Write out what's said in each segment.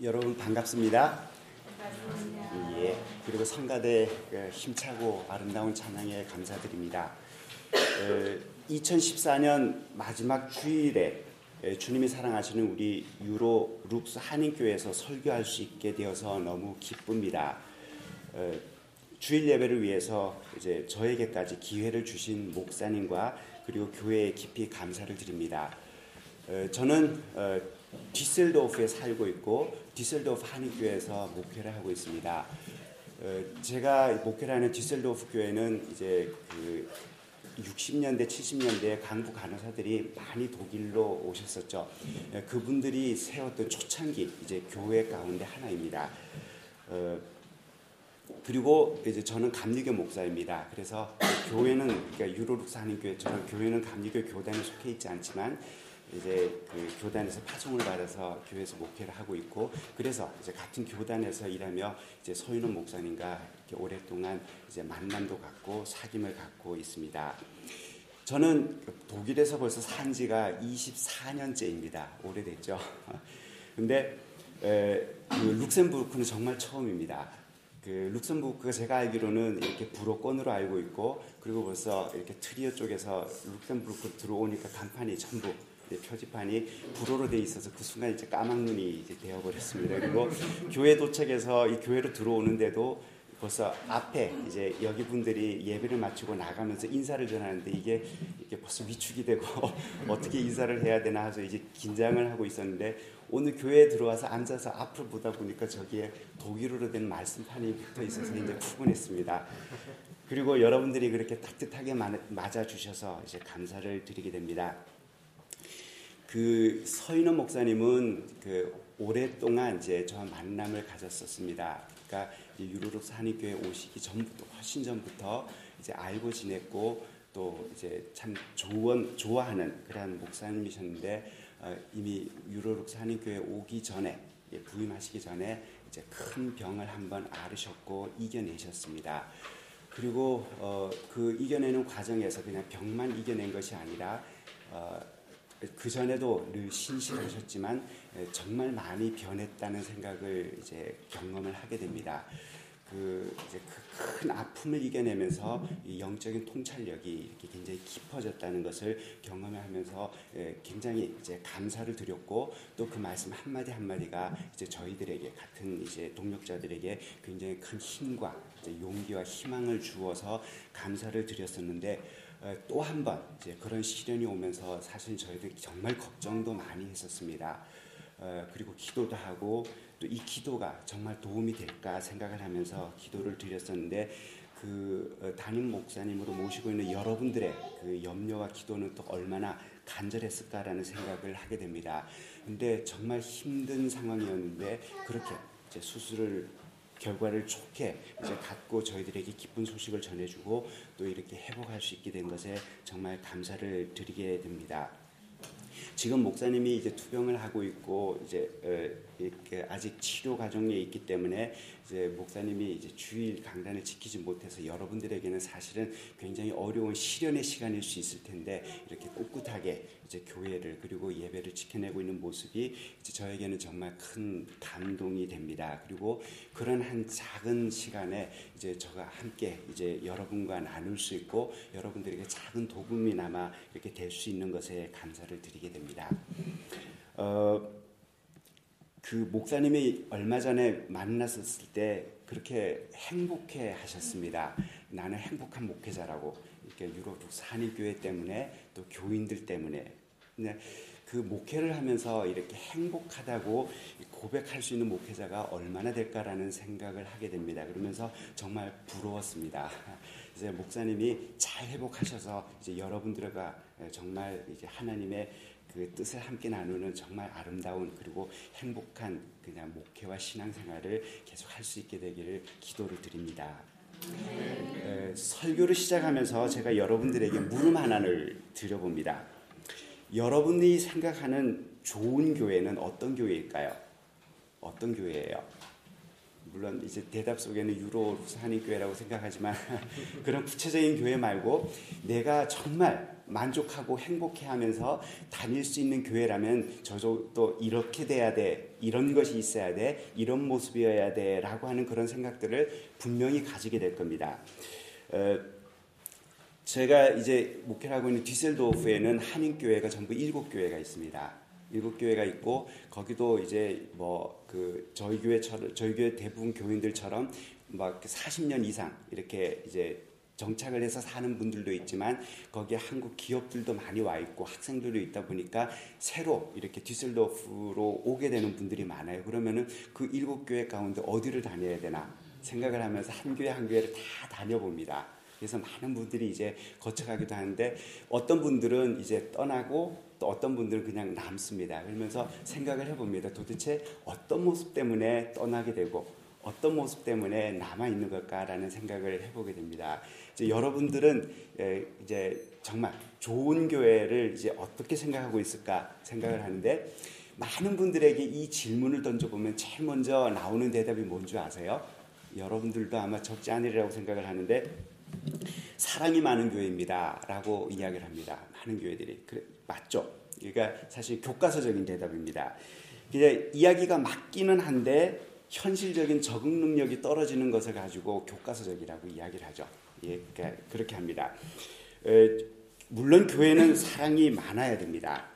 여러분 반갑습니다. 반갑습니다. 예. 그리고 성가대 그 힘차고 아름다운 찬양에 감사드립니다. 2014년 마지막 주일에 주님이 사랑하시는 우리 유로 룩스 한인교회에서 설교할 수 있게 되어서 너무 기쁩니다. 주일 예배를 위해서 이제 저에게까지 기회를 주신 목사님과 그리고 교회에 깊이 감사를 드립니다. 저는 뒤셀도르프에 살고 있고 뒤셀도르프 한인교회에서 목회를 하고 있습니다. 제가 목회를 하는 뒤셀도르프 교회는 이제 그 60년대, 70년대 광부 간호사들이 많이 독일로 오셨었죠. 그분들이 세웠던 초창기 이제 교회 가운데 하나입니다. 어, 그리고 이제 저는 감리교 목사입니다. 그래서 교회는 그러니까 유로룩스 한인교회 저는 교회는 감리교 교단에 속해 있지 않지만 이제 그 교단에서 파송을 받아서 교회에서 목회를 하고 있고 그래서 이제 같은 교단에서 일하며 이제 서윤원 목사님과 이렇게 오랫동안 이제 만남도 갖고 사귐을 갖고 있습니다. 저는 독일에서 벌써 산 지가 24년째입니다. 오래됐죠. 근데 에, 그 룩셈부르크는 정말 처음입니다. 그 룩셈부르크가 제가 알기로는 이렇게 불어권으로 알고 있고 그리고 벌써 이렇게 트리오 쪽에서 룩셈부르크 들어오니까 간판이 전부 표지판이 불어로 돼 있어서 그 순간 이제 까막눈이 이제 되어버렸습니다. 그리고 교회 도착해서 이 교회로 들어오는데도 벌써 앞에 이제 여기 분들이 예배를 마치고 나가면서 인사를 전하는데 이게 이게 벌써 위축이 되고 어떻게 인사를 해야 되나 해서 이제 긴장을 하고 있었는데 오늘 교회에 들어와서 앉아서 앞을 보다 보니까 저기에 독일어로 된 말씀판이 붙어 있어서 이제 푸근했습니다. 그리고 여러분들이 그렇게 따뜻하게 맞아 주셔서 이제 감사를 드리게 됩니다. 그 서인원 목사님은 그 오랫동안 이제 저 만남을 가졌었습니다. 그러니까 유로룩 산익교회 오시기 전부터 훨씬 전부터 이제 알고 지냈고 또 이제 참 좋은 좋아하는 그런 목사님이셨는데 어, 이미 유로룩 산익교회 오기 전에 부임하시기 전에 이제 큰 병을 한번 앓으셨고 이겨내셨습니다. 그리고 어, 그 이겨내는 과정에서 그냥 병만 이겨낸 것이 아니라 어, 그 전에도 늘 신실하셨지만 정말 많이 변했다는 생각을 이제 경험을 하게 됩니다. 그 이제 그 큰 아픔을 이겨내면서 이 영적인 통찰력이 이렇게 굉장히 깊어졌다는 것을 경험하면서 굉장히 이제 감사를 드렸고 또 그 말씀 한 마디 한 마디가 이제 저희들에게 같은 이제 동력자들에게 굉장히 큰 힘과 용기와 희망을 주어서 감사를 드렸었는데 어, 또 한 번 이제 그런 시련이 오면서 사실 저희들 정말 걱정도 많이 했었습니다. 어, 그리고 기도도 하고 또 이 기도가 정말 도움이 될까 생각을 하면서 기도를 드렸었는데 그 어, 담임 목사님으로 모시고 있는 여러분들의 그 염려와 기도는 또 얼마나 간절했을까라는 생각을 하게 됩니다. 근데 정말 힘든 상황이었는데 그렇게 이제 수술을 결과를 좋게 이제 갖고 저희들에게 기쁜 소식을 전해주고 또 이렇게 회복할 수 있게 된 것에 정말 감사를 드리게 됩니다. 지금 목사님이 이제 투병을 하고 있고 이제 어, 아직 치료 과정에 있기 때문에 이제 목사님이 이제 주일 강단을 지키지 못해서 여러분들에게는 사실은 굉장히 어려운 시련의 시간일 수 있을 텐데 이렇게 꿋꿋하게 이제 교회를 그리고 예배를 지켜내고 있는 모습이 이제 저에게는 정말 큰 감동이 됩니다. 그리고 그런 한 작은 시간에 이제 저가 함께 이제 여러분과 나눌 수 있고 여러분들에게 작은 도움이나마 이렇게 될 수 있는 것에 감사를 드리게 됩니다. 어, 그 목사님이 얼마 전에 만났었을 때 그렇게 행복해 하셨습니다. 나는 행복한 목회자라고. 이렇게 유럽 산일교회 때문에 또 교인들 때문에. 그 목회를 하면서 이렇게 행복하다고 고백할 수 있는 목회자가 얼마나 될까라는 생각을 하게 됩니다. 그러면서 정말 부러웠습니다. 이제 목사님이 잘 회복하셔서 이제 여러분들과 정말 이제 하나님의 그 뜻을 함께 나누는 정말 아름다운 그리고 행복한 그냥 목회와 신앙생활을 계속 할 수 있게 되기를 기도를 드립니다. 에, 설교를 시작하면서 제가 여러분들에게 물음 하나를 드려봅니다. 여러분이 생각하는 좋은 교회는 어떤 교회일까요? 어떤 교회예요? 물론 이제 대답 속에는 유로 한인교회라고 생각하지만 그런 구체적인 교회 말고 내가 정말 만족하고 행복해 하면서 다닐 수 있는 교회라면 저도 이렇게 돼야 돼 이런 것이 있어야 돼, 이런 모습이어야 돼라고 하는 그런 생각들을 분명히 가지게 될 겁니다. 어, 제가 이제 목회를 하고 있는 디셀도프에는 한인교회가 전부 일곱 교회가 있습니다. 일곱 교회가 있고 거기도 이제 뭐 그 저희 교회처럼 저희 교회 대부분 교인들처럼 막 40년 이상 이렇게 이제 정착을 해서 사는 분들도 있지만 거기에 한국 기업들도 많이 와 있고 학생들도 있다 보니까 새로 이렇게 디셀도프로 오게 되는 분들이 많아요. 그러면은 그 일곱 교회 가운데 어디를 다녀야 되나 생각을 하면서 한 교회 한 교회를 다 다녀봅니다. 그래서 많은 분들이 이제 거쳐가기도 하는데 어떤 분들은 이제 떠나고 또 어떤 분들은 그냥 남습니다. 그러면서 생각을 해봅니다. 도대체 어떤 모습 때문에 떠나게 되고 어떤 모습 때문에 남아 있는 걸까라는 생각을 해보게 됩니다. 이제 여러분들은 예, 이제 정말 좋은 교회를 이제 어떻게 생각하고 있을까 생각을 하는데 많은 분들에게 이 질문을 던져보면 제일 먼저 나오는 대답이 뭔지 아세요? 여러분들도 아마 적지 않으리라고 생각을 하는데 사랑이 많은 교회입니다라고 이야기를 합니다. 많은 교회들이 그래, 맞죠? 그러니까 사실 교과서적인 대답입니다. 이제 이야기가 맞기는 한데 현실적인 적응 능력이 떨어지는 것을 가지고 교과서적이라고 이야기를 하죠. 예, 그러니까 그렇게 합니다. 에, 물론 교회는 사랑이 많아야 됩니다.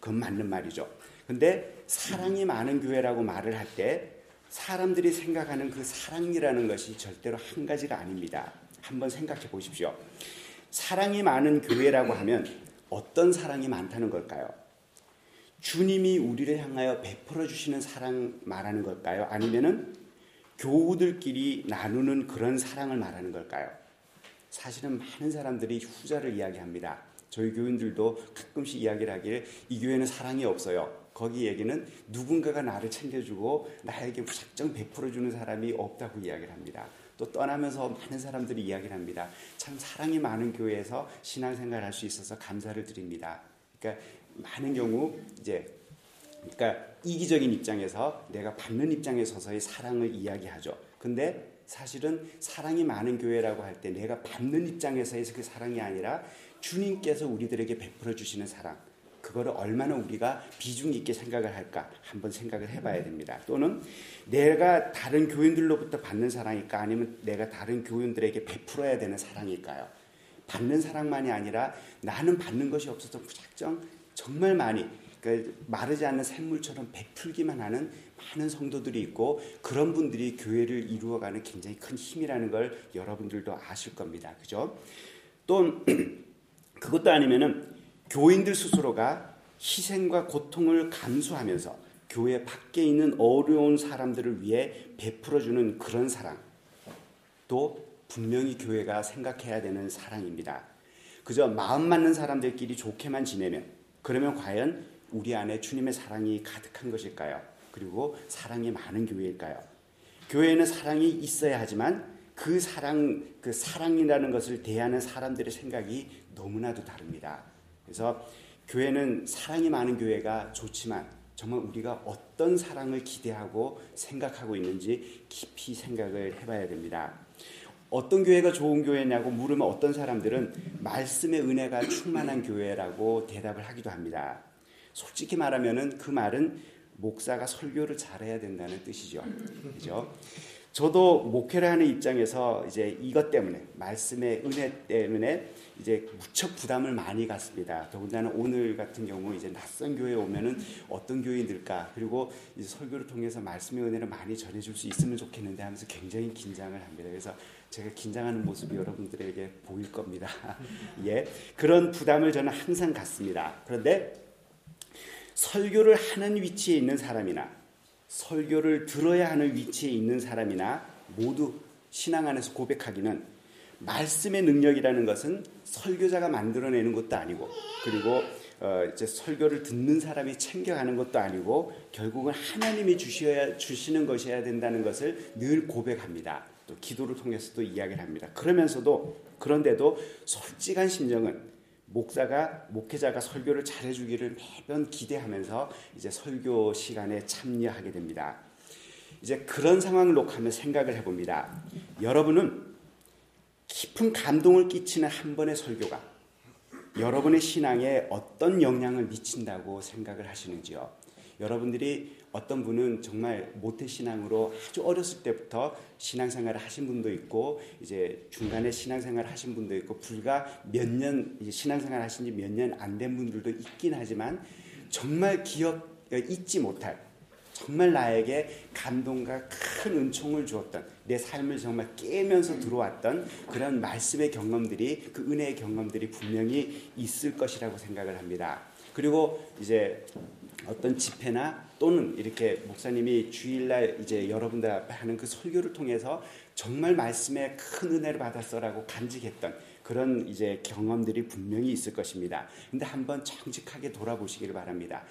그건 맞는 말이죠. 근데 사랑이 많은 교회라고 말을 할 때 사람들이 생각하는 그 사랑이라는 것이 절대로 한 가지가 아닙니다. 한번 생각해 보십시오. 사랑이 많은 교회라고 하면 어떤 사랑이 많다는 걸까요? 주님이 우리를 향하여 베풀어 주시는 사랑 말하는 걸까요? 아니면은 교우들끼리 나누는 그런 사랑을 말하는 걸까요? 사실은 많은 사람들이 후자를 이야기합니다. 저희 교인들도 가끔씩 이야기를 하길 이 교회는 사랑이 없어요. 거기 얘기는 누군가가 나를 챙겨주고 나에게 무작정 베풀어주는 사람이 없다고 이야기를 합니다. 또 떠나면서 많은 사람들이 이야기를 합니다. 참 사랑이 많은 교회에서 신앙생활 할수 있어서 감사를 드립니다. 그러니까 많은 경우 이제 그러니까 이기적인 입장에서 내가 받는 입장에 서서의 사랑을 이야기하죠. 근데 사실은 사랑이 많은 교회라고 할 때 내가 받는 입장에서의 그 사랑이 아니라 주님께서 우리들에게 베풀어 주시는 사랑. 그거를 얼마나 우리가 비중 있게 생각을 할까 한번 생각을 해봐야 됩니다. 또는 내가 다른 교인들로부터 받는 사랑일까 아니면 내가 다른 교인들에게 베풀어야 되는 사랑일까요? 받는 사랑만이 아니라 나는 받는 것이 없어서 무작정 정말 많이 그러니까 마르지 않는 샘물처럼 베풀기만 하는 많은 성도들이 있고 그런 분들이 교회를 이루어가는 굉장히 큰 힘이라는 걸 여러분들도 아실 겁니다. 그죠? 또 그것도 아니면은 교인들 스스로가 희생과 고통을 감수하면서 교회 밖에 있는 어려운 사람들을 위해 베풀어주는 그런 사랑. 또 분명히 교회가 생각해야 되는 사랑입니다. 그저 마음 맞는 사람들끼리 좋게만 지내면 그러면 과연 우리 안에 주님의 사랑이 가득한 것일까요? 그리고 사랑이 많은 교회일까요? 교회에는 사랑이 있어야 하지만 그 사랑, 그 사랑이라는 것을 대하는 사람들의 생각이 너무나도 다릅니다. 그래서 교회는 사랑이 많은 교회가 좋지만 정말 우리가 어떤 사랑을 기대하고 생각하고 있는지 깊이 생각을 해봐야 됩니다. 어떤 교회가 좋은 교회냐고 물으면 어떤 사람들은 말씀의 은혜가 충만한 교회라고 대답을 하기도 합니다. 솔직히 말하면은 그 말은 목사가 설교를 잘해야 된다는 뜻이죠. 그죠? 저도 목회를 하는 입장에서 이제 이것 때문에 말씀의 은혜 때문에 이제 무척 부담을 많이 갖습니다. 더군다나 오늘 같은 경우 이제 낯선 교회에 오면은 어떤 교인들까 그리고 이제 설교를 통해서 말씀의 은혜를 많이 전해줄 수 있으면 좋겠는데 하면서 굉장히 긴장을 합니다. 그래서 제가 긴장하는 모습이 여러분들에게 보일 겁니다. 예, 그런 부담을 저는 항상 갖습니다. 그런데 설교를 하는 위치에 있는 사람이나 설교를 들어야 하는 위치에 있는 사람이나 모두 신앙 안에서 고백하기는 말씀의 능력이라는 것은 설교자가 만들어내는 것도 아니고 그리고 어 이제 설교를 듣는 사람이 챙겨가는 것도 아니고 결국은 하나님이 주셔야 주시는 것이어야 된다는 것을 늘 고백합니다. 또 기도를 통해서도 이야기를 합니다. 그러면서도 그런데도 솔직한 심정은 목사가 목회자가 설교를 잘해 주기를 매번 기대하면서 이제 설교 시간에 참여하게 됩니다. 이제 그런 상황을 놓고 한번 생각을 해 봅니다. 여러분은 깊은 감동을 끼치는 한 번의 설교가 여러분의 신앙에 어떤 영향을 미친다고 생각을 하시는지요? 여러분들이 어떤 분은 정말 모태 신앙으로 아주 어렸을 때부터 신앙생활을 하신 분도 있고 이제 중간에 신앙생활을 하신 분도 있고 불과 몇 년 신앙생활 하신 지 몇 년 안 된 분들도 있긴 하지만 정말 기억 잊지 못할 정말 나에게 감동과 큰 은총을 주었던 내 삶을 정말 깨면서 들어왔던 그런 말씀의 경험들이 그 은혜의 경험들이 분명히 있을 것이라고 생각을 합니다. 그리고 이제 어떤 집회나 또는 이렇게 목사님이 주일날 이제 여러분들 앞에 하는 그 설교를 통해서 정말 말씀에 큰 은혜를 받았어라고 간직했던 그런 이제 경험들이 분명히 있을 것입니다. 근데 한번 정직하게 돌아보시기를 바랍니다.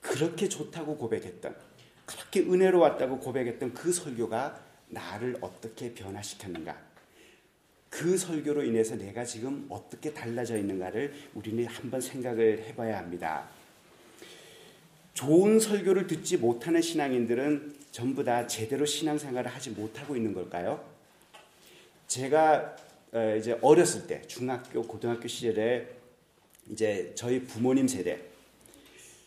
그렇게 좋다고 고백했던 그렇게 은혜로웠다고 고백했던 그 설교가 나를 어떻게 변화시켰는가? 그 설교로 인해서 내가 지금 어떻게 달라져 있는가를 우리는 한번 생각을 해봐야 합니다. 좋은 설교를 듣지 못하는 신앙인들은 전부 다 제대로 신앙생활을 하지 못하고 있는 걸까요? 제가 어, 이제 어렸을 때 중학교 고등학교 시절에 이제 저희 부모님 세대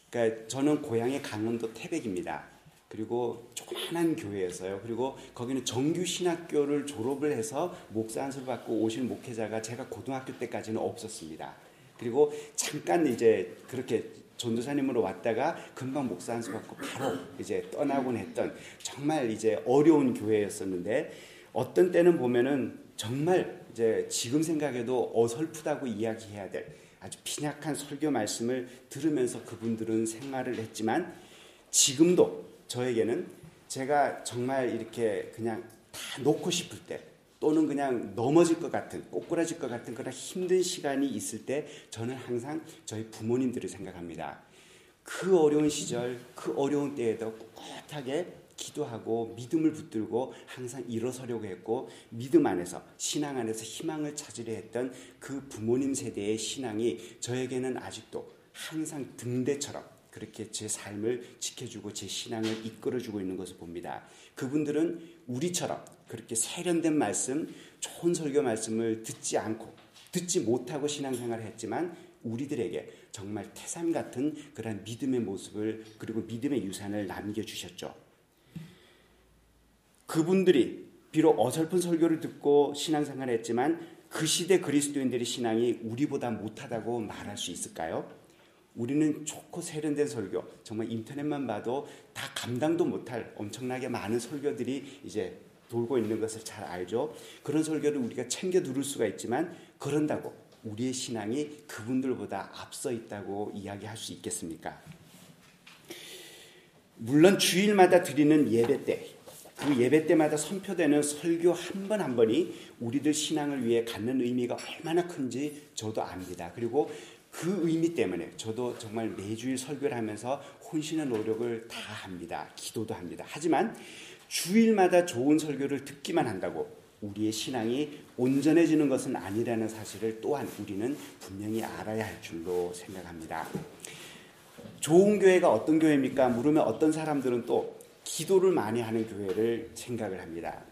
그러니까 저는 고향이 강원도 태백입니다. 그리고 조그만한 교회였어요. 그리고 거기는 정규 신학교를 졸업을 해서 목사 안수를 받고 오신 목회자가 제가 고등학교 때까지는 없었습니다. 그리고 잠깐 이제 그렇게 전도사님으로 왔다가 금방 목사 안수 받고 바로 이제 떠나곤 했던 정말 이제 어려운 교회였었는데 어떤 때는 보면은 정말 이제 지금 생각해도 어설프다고 이야기해야 될 아주 빈약한 설교 말씀을 들으면서 그분들은 생활을 했지만 지금도 저에게는 제가 정말 이렇게 그냥 다 놓고 싶을 때 또는 그냥 넘어질 것 같은 꼬꾸라질 것 같은 그런 힘든 시간이 있을 때 저는 항상 저희 부모님들을 생각합니다. 그 어려운 시절, 그 어려운 때에도 꿋꿋하게 기도하고 믿음을 붙들고 항상 일어서려고 했고 믿음 안에서 신앙 안에서 희망을 찾으려 했던 그 부모님 세대의 신앙이 저에게는 아직도 항상 등대처럼 그렇게 제 삶을 지켜주고 제 신앙을 이끌어주고 있는 것을 봅니다. 그분들은 우리처럼 그렇게 세련된 말씀, 좋은 설교 말씀을 듣지 않고 듣지 못하고 신앙생활을 했지만 우리들에게 정말 태산 같은 그런 믿음의 모습을 그리고 믿음의 유산을 남겨주셨죠. 그분들이 비록 어설픈 설교를 듣고 신앙생활을 했지만 그 시대 그리스도인들의 신앙이 우리보다 못하다고 말할 수 있을까요? 우리는 좋고 세련된 설교, 정말 인터넷만 봐도 다 감당도 못할 엄청나게 많은 설교들이 이제 돌고 있는 것을 잘 알죠. 그런 설교를 우리가 챙겨 들을 수가 있지만 그런다고 우리의 신앙이 그분들보다 앞서 있다고 이야기할 수 있겠습니까? 물론 주일마다 드리는 예배 때, 그 예배 때마다 선표되는 설교 한 번 한 번이 우리들 신앙을 위해 갖는 의미가 얼마나 큰지 저도 압니다. 그리고 그 의미 때문에 저도 정말 매주일 설교를 하면서 혼신의 노력을 다 합니다. 기도도 합니다. 하지만 주일마다 좋은 설교를 듣기만 한다고 우리의 신앙이 온전해지는 것은 아니라는 사실을 또한 우리는 분명히 알아야 할 줄로 생각합니다. 좋은 교회가 어떤 교회입니까? 물으면 어떤 사람들은 또 기도를 많이 하는 교회를 생각을 합니다.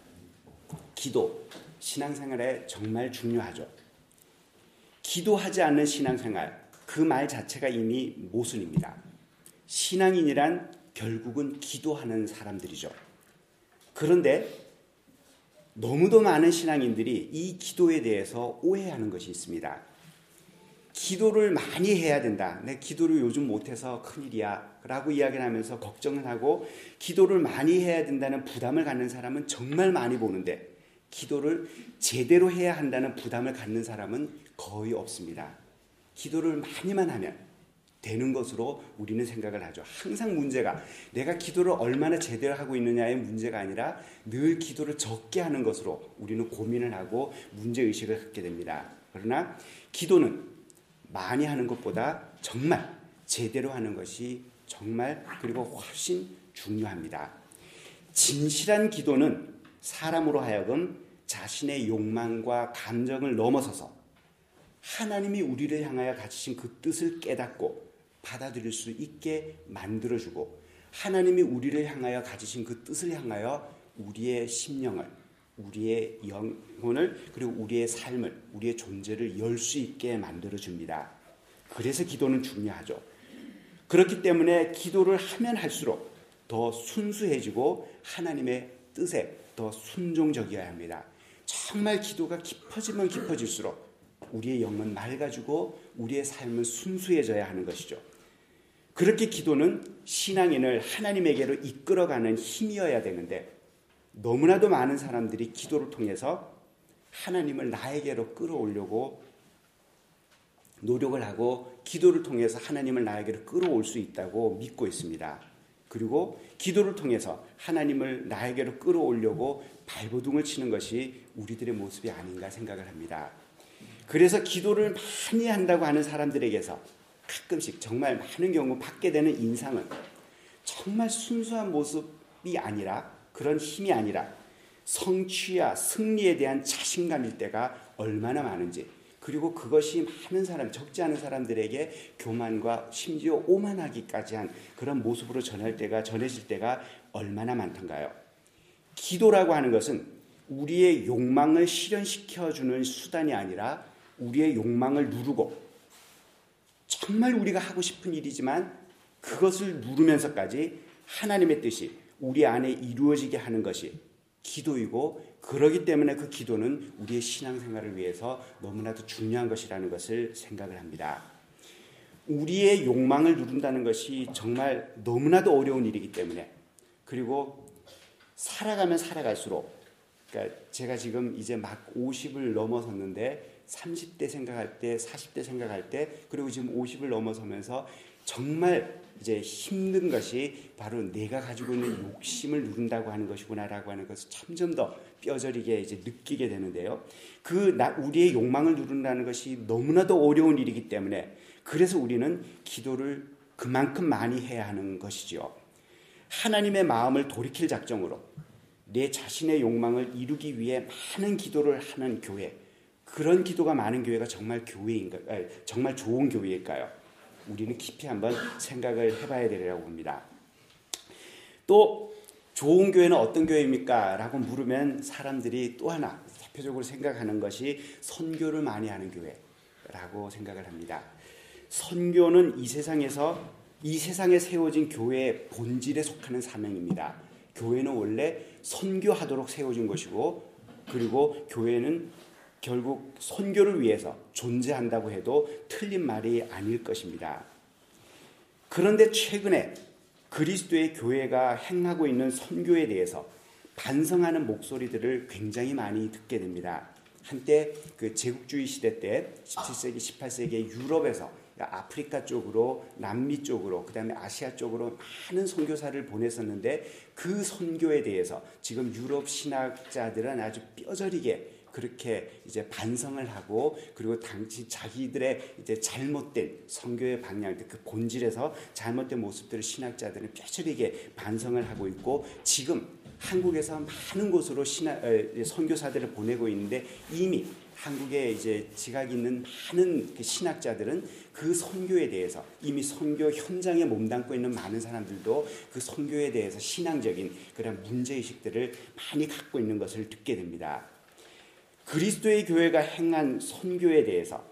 기도, 신앙생활에 정말 중요하죠. 기도하지 않는 신앙생활, 그 말 자체가 이미 모순입니다. 신앙인이란 결국은 기도하는 사람들이죠. 그런데 너무도 많은 신앙인들이 이 기도에 대해서 오해하는 것이 있습니다. 기도를 많이 해야 된다. 내 기도를 요즘 못해서 큰일이야. 라고 이야기를 하면서 걱정을 하고 기도를 많이 해야 된다는 부담을 갖는 사람은 정말 많이 보는데 기도를 제대로 해야 한다는 부담을 갖는 사람은 거의 없습니다. 기도를 많이만 하면 되는 것으로 우리는 생각을 하죠. 항상 문제가 내가 기도를 얼마나 제대로 하고 있느냐의 문제가 아니라 늘 기도를 적게 하는 것으로 우리는 고민을 하고 문제 의식을 갖게 됩니다. 그러나 기도는 많이 하는 것보다 정말 제대로 하는 것이 정말 그리고 훨씬 중요합니다. 진실한 기도는 사람으로 하여금 자신의 욕망과 감정을 넘어서서 하나님이 우리를 향하여 가지신 그 뜻을 깨닫고 받아들일 수 있게 만들어주고 하나님이 우리를 향하여 가지신 그 뜻을 향하여 우리의 심령을 우리의 영혼을 그리고 우리의 삶을 우리의 존재를 열 수 있게 만들어 줍니다. 그래서 기도는 중요하죠. 그렇기 때문에 기도를 하면 할수록 더 순수해지고 하나님의 뜻에 더 순종적이어야 합니다. 정말 기도가 깊어지면 깊어질수록 우리의 영은 맑아지고 우리의 삶은 순수해져야 하는 것이죠. 그렇게 기도는 신앙인을 하나님에게로 이끌어가는 힘이어야 되는데 너무나도 많은 사람들이 기도를 통해서 하나님을 나에게로 끌어오려고 노력을 하고 기도를 통해서 하나님을 나에게로 끌어올 수 있다고 믿고 있습니다. 그리고 기도를 통해서 하나님을 나에게로 끌어오려고 발버둥을 치는 것이 우리들의 모습이 아닌가 생각을 합니다. 그래서 기도를 많이 한다고 하는 사람들에게서 가끔씩 정말 많은 경우 받게 되는 인상은 정말 순수한 모습이 아니라 그런 힘이 아니라 성취와 승리에 대한 자신감일 때가 얼마나 많은지 그리고 그것이 많은 사람, 적지 않은 사람들에게 교만과 심지어 오만하기까지 한 그런 모습으로 전할 때가, 전해질 때가 얼마나 많던가요? 기도라고 하는 것은 우리의 욕망을 실현시켜주는 수단이 아니라 우리의 욕망을 누르고 정말 우리가 하고 싶은 일이지만 그것을 누르면서까지 하나님의 뜻이 우리 안에 이루어지게 하는 것이 기도이고 그러기 때문에 그 기도는 우리의 신앙생활을 위해서 너무나도 중요한 것이라는 것을 생각을 합니다. 우리의 욕망을 누른다는 것이 정말 너무나도 어려운 일이기 때문에 그리고 살아가면 살아갈수록 그러니까 제가 지금 이제 막 50을 넘어섰는데 30대 생각할 때, 40대 생각할 때, 그리고 지금 50을 넘어서면서 정말 이제 힘든 것이 바로 내가 가지고 있는 욕심을 누른다고 하는 것이구나라고 하는 것을 점점 더 뼈저리게 이제 느끼게 되는데요. 그 나, 우리의 욕망을 누른다는 것이 너무나도 어려운 일이기 때문에 그래서 우리는 기도를 그만큼 많이 해야 하는 것이죠. 하나님의 마음을 돌이킬 작정으로 내 자신의 욕망을 이루기 위해 많은 기도를 하는 교회, 그런 기도가 많은 교회가 정말 교회인가, 정말 좋은 교회일까요? 우리는 깊이 한번 생각을 해봐야 되리라고 봅니다. 또 좋은 교회는 어떤 교회입니까? 라고 물으면 사람들이 또 하나 대표적으로 생각하는 것이 선교를 많이 하는 교회라고 생각을 합니다. 선교는 이 세상에서 이 세상에 세워진 교회의 본질에 속하는 사명입니다. 교회는 원래 선교하도록 세워진 것이고 그리고 교회는 결국 선교를 위해서 존재한다고 해도 틀린 말이 아닐 것입니다. 그런데 최근에 그리스도의 교회가 행하고 있는 선교에 대해서 반성하는 목소리들을 굉장히 많이 듣게 됩니다. 한때 그 제국주의 시대 때 17세기, 18세기 유럽에서 아프리카 쪽으로 남미 쪽으로 그 다음에 아시아 쪽으로 많은 선교사를 보냈었는데 그 선교에 대해서 지금 유럽 신학자들은 아주 뼈저리게 그렇게 이제 반성을 하고 그리고 당시 자기들의 이제 잘못된 성교의 방향, 그 본질에서 잘못된 모습들을 신학자들은 뼈저리게 반성을 하고 있고 지금 한국에서 많은 곳으로 신학, 선교사들을 보내고 있는데 이미 한국에 이제 지각 있는 많은 그 신학자들은 그 선교에 대해서 이미 선교 현장에 몸담고 있는 많은 사람들도 그 선교에 대해서 신앙적인 그런 문제 의식들을 많이 갖고 있는 것을 듣게 됩니다. 그리스도의 교회가 행한 선교에 대해서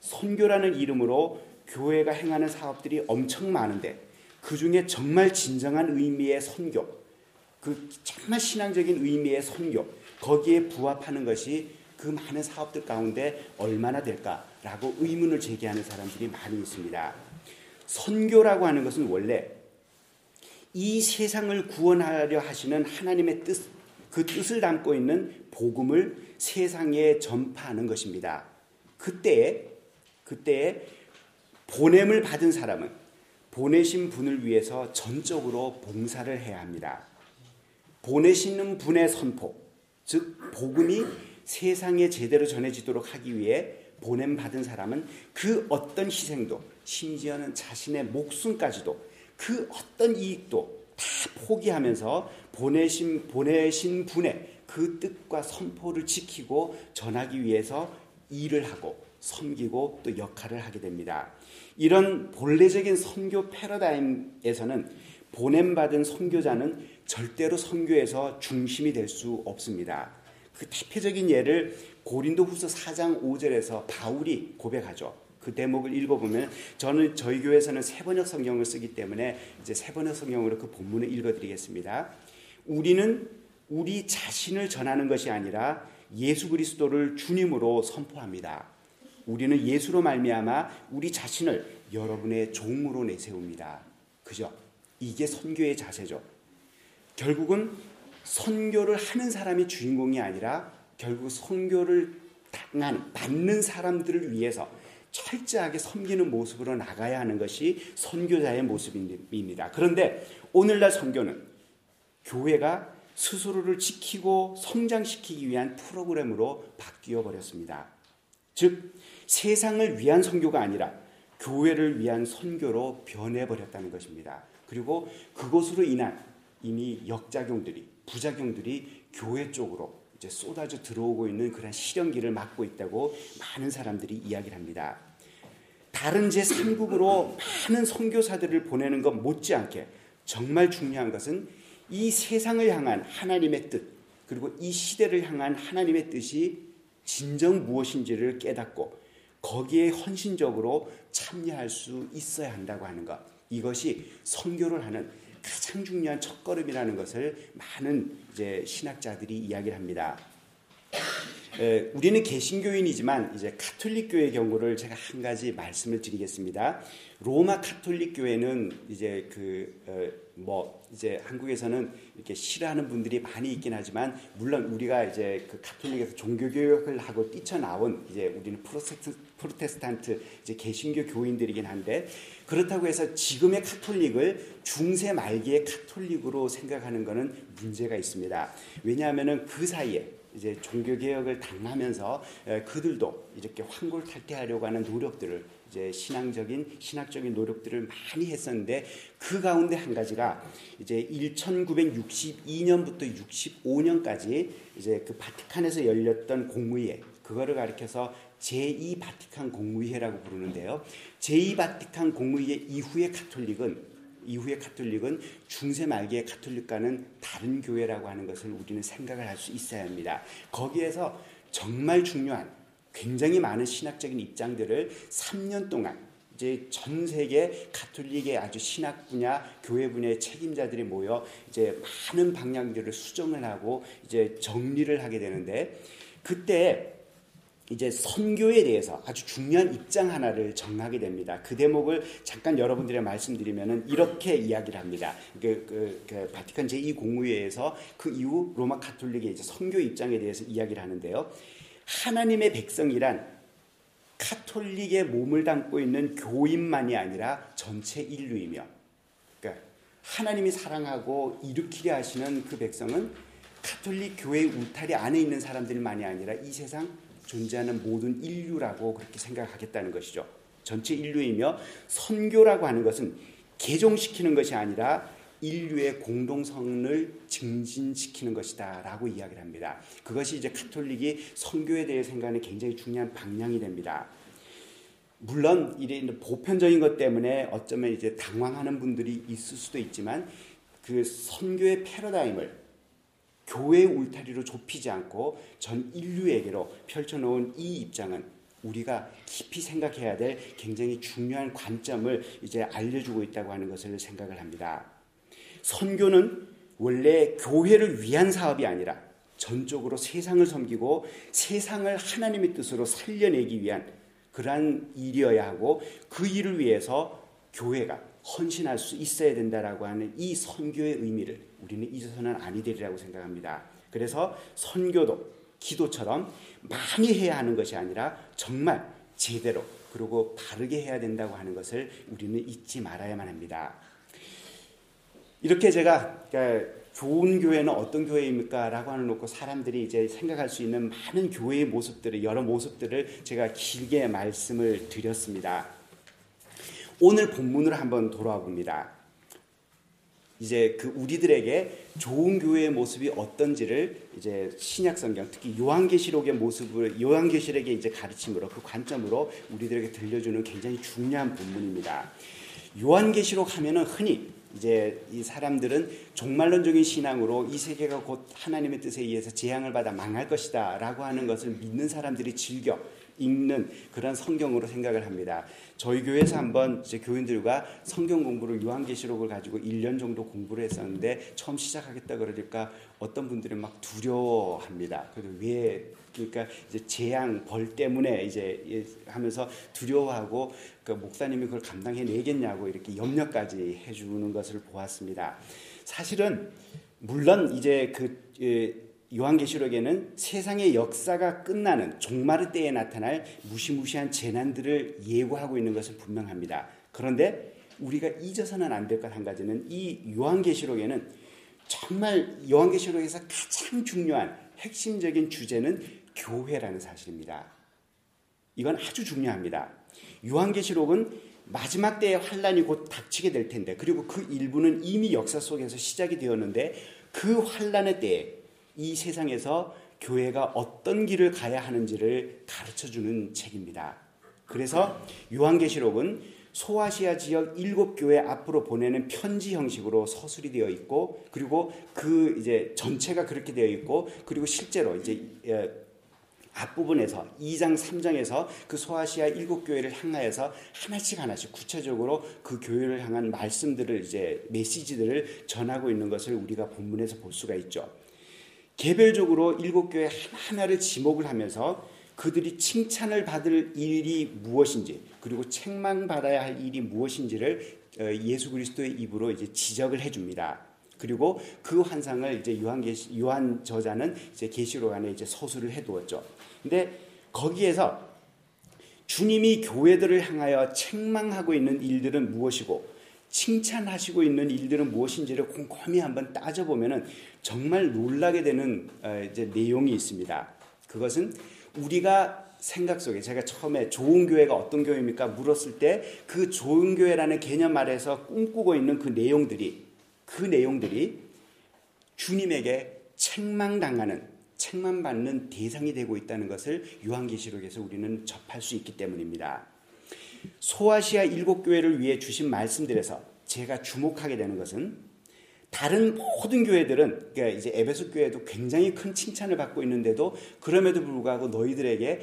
선교라는 이름으로 교회가 행하는 사업들이 엄청 많은데 그 중에 정말 진정한 의미의 선교, 그 정말 신앙적인 의미의 선교, 거기에 부합하는 것이 그 많은 사업들 가운데 얼마나 될까라고 의문을 제기하는 사람들이 많이 있습니다. 선교라고 하는 것은 원래 이 세상을 구원하려 하시는 하나님의 뜻, 그 뜻을 담고 있는 복음을 세상에 전파하는 것입니다. 그때 그때 보냄을 받은 사람은 보내신 분을 위해서 전적으로 봉사를 해야 합니다. 보내시는 분의 선포, 즉 복음이 세상에 제대로 전해지도록 하기 위해 보냄 받은 사람은 그 어떤 희생도 심지어는 자신의 목숨까지도 그 어떤 이익도 다 포기하면서 보내신 보내신 분의 그 뜻과 선포를 지키고 전하기 위해서 일을 하고 섬기고 또 역할을 하게 됩니다. 이런 본래적인 선교 패러다임에서는 보냄받은 선교자는 절대로 선교에서 중심이 될 수 없습니다. 그 대표적인 예를 고린도 후서 4장 5절에서 바울이 고백하죠. 그 대목을 읽어보면 저는 저희 교회에서는 세번역 성경을 쓰기 때문에 이제 세번역 성경으로 그 본문을 읽어드리겠습니다. 우리는 우리 자신을 전하는 것이 아니라 예수 그리스도를 주님으로 선포합니다. 우리는 예수로 말미암아 우리 자신을 여러분의 종으로 내세웁니다. 그죠? 이게 선교의 자세죠. 결국은 선교를 하는 사람이 주인공이 아니라 결국 선교를 당한 받는 사람들을 위해서 철저하게 섬기는 모습으로 나가야 하는 것이 선교자의 모습입니다. 그런데 오늘날 선교는 교회가 스스로를 지키고 성장시키기 위한 프로그램으로 바뀌어 버렸습니다. 즉 세상을 위한 선교가 아니라 교회를 위한 선교로 변해 버렸다는 것입니다. 그리고 그것으로 인한 이미 역작용들이 부작용들이 교회 쪽으로 이제 쏟아져 들어오고 있는 그런 실현기를 맞고 있다고 많은 사람들이 이야기를 합니다. 다른 제3국으로 많은 선교사들을 보내는 것 못지않게 정말 중요한 것은 이 세상을 향한 하나님의 뜻 그리고 이 시대를 향한 하나님의 뜻이 진정 무엇인지를 깨닫고 거기에 헌신적으로 참여할 수 있어야 한다고 하는 것. 이것이 선교를 하는 가장 중요한 첫걸음이라는 것을 많은 이제 신학자들이 이야기를 합니다. 에, 우리는 개신교인이지만 이제 카톨릭 교회 경우를 제가 한 가지 말씀을 드리겠습니다. 로마 카톨릭 교회는 이제 그 뭐 어, 이제 한국에서는 이렇게 싫어하는 분들이 많이 있긴 하지만 물론 우리가 이제 그 카톨릭에서 종교 개혁을 하고 뛰쳐나온 이제 우리는 프로테스트, 프로테스탄트 이제 개신교 교인들이긴 한데 그렇다고 해서 지금의 카톨릭을 중세 말기의 카톨릭으로 생각하는 것은 문제가 있습니다. 왜냐하면은 그 사이에 이제 종교 개혁을 당하면서 그들도 이렇게 황골탈퇴하려고 하는 노력들을 이제 신앙적인 신학적인 노력들을 많이 했었는데 그 가운데 한 가지가 이제 1962년부터 65년까지 이제 그 바티칸에서 열렸던 공의회 그거를 가리켜서 제2 바티칸 공의회라고 부르는데요. 제2 바티칸 공의회 이후의 카톨릭은 이후의 카톨릭은 중세 말기의 카톨릭과는 다른 교회라고 하는 것을 우리는 생각을 할 수 있어야 합니다. 거기에서 정말 중요한 굉장히 많은 신학적인 입장들을 3년 동안 이제 전 세계 가톨릭의 아주 신학 분야, 교회 분야의 책임자들이 모여 이제 많은 방향들을 수정을 하고 이제 정리를 하게 되는데 그때 이제 선교에 대해서 아주 중요한 입장 하나를 정하게 됩니다. 그 대목을 잠깐 여러분들의 말씀드리면은 이렇게 이야기를 합니다. 그, 그, 그 바티칸 제2공의회에서 그 이후 로마 카톨릭의 이제 선교 입장에 대해서 이야기를 하는데요. 하나님의 백성이란 카톨릭의 몸을 담고 있는 교인만이 아니라 전체 인류이며 그러니까 하나님이 사랑하고 일으키려 하시는 그 백성은 카톨릭 교회 울타리 안에 있는 사람들만이 아니라 이 세상 존재하는 모든 인류라고 그렇게 생각하겠다는 것이죠. 전체 인류이며 선교라고 하는 것은 개종시키는 것이 아니라 인류의 공동성을 증진시키는 것이다라고 이야기를 합니다. 그것이 이제 카톨릭이 선교에 대해 생각하는 굉장히 중요한 방향이 됩니다. 물론 이래 보편적인 것 때문에 어쩌면 이제 당황하는 분들이 있을 수도 있지만 그 선교의 패러다임을 교회의 울타리로 좁히지 않고 전 인류에게로 펼쳐놓은 이 입장은 우리가 깊이 생각해야 될 굉장히 중요한 관점을 이제 알려주고 있다고 하는 것을 생각을 합니다. 선교는 원래 교회를 위한 사업이 아니라 전적으로 세상을 섬기고 세상을 하나님의 뜻으로 살려내기 위한 그러한 일이어야 하고 그 일을 위해서 교회가 헌신할 수 있어야 된다라고 하는 이 선교의 의미를 우리는 잊어서는 아니 되리라고 생각합니다. 그래서 선교도 기도처럼 많이 해야 하는 것이 아니라 정말 제대로 그리고 바르게 해야 된다고 하는 것을 우리는 잊지 말아야만 합니다. 이렇게 제가 그러니까 좋은 교회는 어떤 교회입니까? 라고 하는 놓고 사람들이 이제 생각할 수 있는 많은 교회의 모습들을, 여러 모습들을 제가 길게 말씀을 드렸습니다. 오늘 본문으로 한번 돌아와 봅니다. 이제 그 우리들에게 좋은 교회의 모습이 어떤지를 이제 신약 성경 특히 요한계시록의 모습을 요한계시록의 이제 가르침으로 그 관점으로 우리들에게 들려주는 굉장히 중요한 본문입니다. 요한계시록 하면은 흔히 이제 이 사람들은 종말론적인 신앙으로 이 세계가 곧 하나님의 뜻에 의해서 재앙을 받아 망할 것이다라고 하는 것을 믿는 사람들이 즐겨 읽는 그런 성경으로 생각을 합니다. 저희 교회에서 한번 제 교인들과 성경 공부를 요한계시록을 가지고 1년 정도 공부를 했었는데 처음 시작하겠다 그러니까 어떤 분들은 막 두려워합니다. 그래도 왜 그러니까 이제 재앙 벌 때문에 이제 하면서 두려워하고 그 목사님이 그걸 감당해 내겠냐고 이렇게 염려까지 해주는 것을 보았습니다. 사실은 물론 이제 그 예, 요한계시록에는 세상의 역사가 끝나는 종말의 때에 나타날 무시무시한 재난들을 예고하고 있는 것은 분명합니다. 그런데 우리가 잊어서는 안 될 것 한 가지는 이 요한계시록에는 정말 요한계시록에서 가장 중요한 핵심적인 주제는 교회라는 사실입니다. 이건 아주 중요합니다. 요한계시록은 마지막 때의 환란이 곧 닥치게 될 텐데 그리고 그 일부는 이미 역사 속에서 시작이 되었는데 그 환란의 때에 이 세상에서 교회가 어떤 길을 가야 하는지를 가르쳐 주는 책입니다. 그래서 요한계시록은 소아시아 지역 일곱 교회 앞으로 보내는 편지 형식으로 서술이 되어 있고 그리고 그 이제 전체가 그렇게 되어 있고 그리고 실제로 이제 예, 앞부분에서 2장 3장에서 그 소아시아 일곱 교회를 향하여서 하나씩 하나씩 구체적으로 그 교회를 향한 말씀들을 이제 메시지들을 전하고 있는 것을 우리가 본문에서 볼 수가 있죠. 개별적으로 일곱 교회 하나하나를 지목을 하면서 그들이 칭찬을 받을 일이 무엇인지 그리고 책망받아야 할 일이 무엇인지를 어, 예수 그리스도의 입으로 이제 지적을 해줍니다. 그리고 그 환상을 이제 요한 계시 요한 저자는 이제 계시록 안에 이제 서술을 해두었죠. 근데 거기에서 주님이 교회들을 향하여 책망하고 있는 일들은 무엇이고 칭찬하시고 있는 일들은 무엇인지를 곰곰이 한번 따져보면은 정말 놀라게 되는 어, 이제 내용이 있습니다. 그것은 우리가 생각 속에 제가 처음에 좋은 교회가 어떤 교회입니까? 물었을 때 그 좋은 교회라는 개념 아래서 꿈꾸고 있는 그 내용들이 그 내용들이 주님에게 책망당하는 책망받는 대상이 되고 있다는 것을 요한계시록에서 우리는 접할 수 있기 때문입니다. 소아시아 일곱 교회를 위해 주신 말씀들에서 제가 주목하게 되는 것은 다른 모든 교회들은 그러니까 이제 에베소 교회도 굉장히 큰 칭찬을 받고 있는데도 그럼에도 불구하고 너희들에게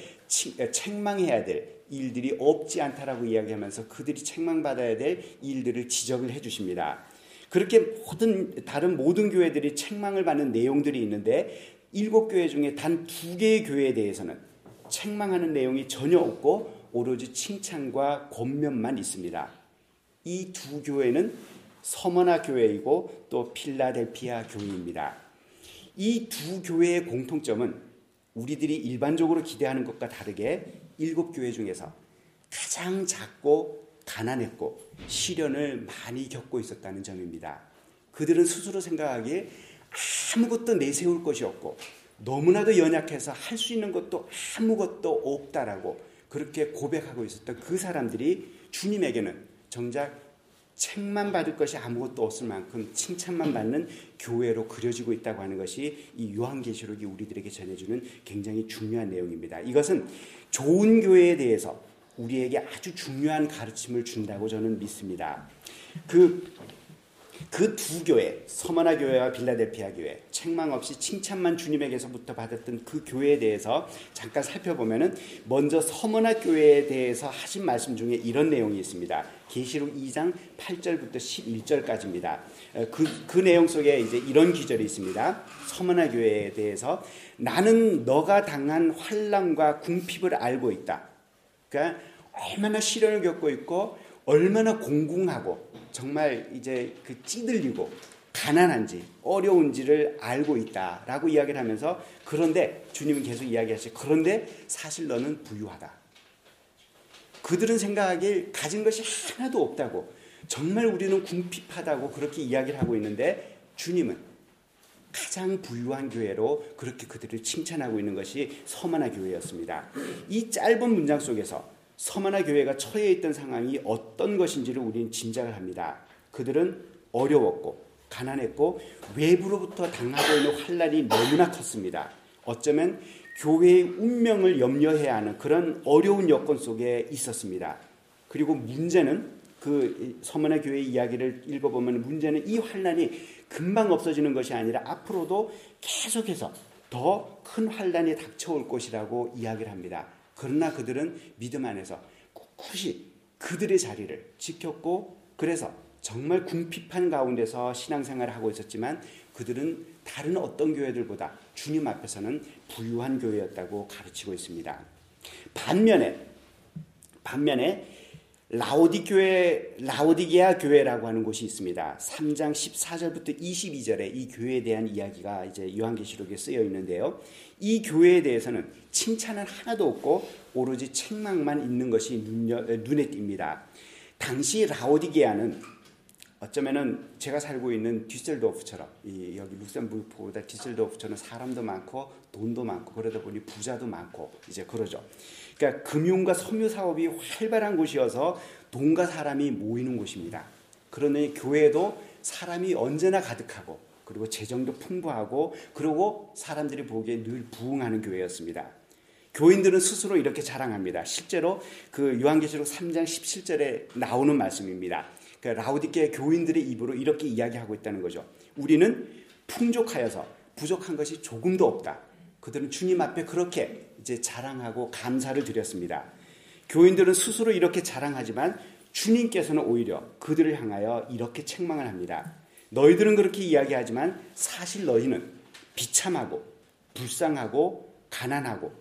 책망해야 될 일들이 없지 않다라고 이야기하면서 그들이 책망받아야 될 일들을 지적을 해 주십니다. 그렇게 모든 다른 모든 교회들이 책망을 받는 내용들이 있는데 일곱 교회 중에 단 두 개의 교회에 대해서는 책망하는 내용이 전혀 없고 오로지 칭찬과 권면만 있습니다. 이 두 교회는 서머나 교회이고 또 필라델피아 교회입니다. 이 두 교회의 공통점은 우리들이 일반적으로 기대하는 것과 다르게 일곱 교회 중에서 가장 작고 가난했고 시련을 많이 겪고 있었다는 점입니다. 그들은 스스로 생각하기에 아무것도 내세울 것이 없고 너무나도 연약해서 할 수 있는 것도 아무것도 없다라고 그렇게 고백하고 있었던 그 사람들이 주님에게는 정작 책만 받을 것이 아무것도 없을 만큼 칭찬만 받는 교회로 그려지고 있다고 하는 것이 이 요한계시록이 우리들에게 전해주는 굉장히 중요한 내용입니다. 이것은 좋은 교회에 대해서 우리에게 아주 중요한 가르침을 준다고 저는 믿습니다. 그 그 두 교회, 서머나 교회와 빌라델피아 교회, 책망 없이 칭찬만 주님에게서부터 받았던 그 교회에 대해서 잠깐 살펴보면은 먼저 서머나 교회에 대해서 하신 말씀 중에 이런 내용이 있습니다. 계시록 2장 8절부터 11절까지입니다. 그, 그 내용 속에 이제 이런 기절이 있습니다. 서머나 교회에 대해서 나는 너가 당한 환란과 궁핍을 알고 있다. 그러니까 얼마나 시련을 겪고 있고 얼마나 공궁하고 정말 이제 그 찌들리고 가난한지 어려운지를 알고 있다라고 이야기를 하면서 그런데 주님은 계속 이야기하시죠. 그런데 사실 너는 부유하다. 그들은 생각하길 가진 것이 하나도 없다고 정말 우리는 궁핍하다고 그렇게 이야기를 하고 있는데 주님은 가장 부유한 교회로 그렇게 그들을 칭찬하고 있는 것이 서만화 교회였습니다. 이 짧은 문장 속에서 서만화 교회가 처해 있던 상황이 어떤 것인지를 우리는 짐작을 합니다. 그들은 어려웠고 가난했고 외부로부터 당하고 있는 환란이 너무나 컸습니다. 어쩌면 교회의 운명을 염려해야 하는 그런 어려운 여건 속에 있었습니다. 그리고 문제는 그 서문의 교회 이야기를 읽어보면 문제는 이 환란이 금방 없어지는 것이 아니라 앞으로도 계속해서 더 큰 환란이 닥쳐올 것이라고 이야기를 합니다. 그러나 그들은 믿음 안에서 꿋꿋이 그들의 자리를 지켰고 그래서 정말 궁핍한 가운데서 신앙생활을 하고 있었지만 그들은 다른 어떤 교회들보다 주님 앞에서는 부유한 교회였다고 가르치고 있습니다. 반면에 반면에 라오디 교회, 라오디게아 교회라고 하는 곳이 있습니다. 3장 14절부터 22절에 이 교회에 대한 이야기가 이제 요한계시록에 쓰여 있는데요. 이 교회에 대해서는 칭찬은 하나도 없고 오로지 책망만 있는 것이 눈에 띕니다. 당시 라오디게아는 어쩌면은 제가 살고 있는 디셀도프처럼 이 여기 룩셈부르크보다 디셀도프처럼 사람도 많고 돈도 많고 그러다 보니 부자도 많고 이제 그러죠. 그러니까 금융과 섬유 사업이 활발한 곳이어서 돈과 사람이 모이는 곳입니다. 그러니 교회도 사람이 언제나 가득하고 그리고 재정도 풍부하고 그리고 사람들이 보기에 늘 부흥하는 교회였습니다. 교인들은 스스로 이렇게 자랑합니다. 실제로 그 요한계시록 3장 17절에 나오는 말씀입니다. 그 라우디케 교인들의 입으로 이렇게 이야기하고 있다는 거죠. 우리는 풍족하여서 부족한 것이 조금도 없다. 그들은 주님 앞에 그렇게 이제 자랑하고 감사를 드렸습니다. 교인들은 스스로 이렇게 자랑하지만 주님께서는 오히려 그들을 향하여 이렇게 책망을 합니다. 너희들은 그렇게 이야기하지만 사실 너희는 비참하고 불쌍하고 가난하고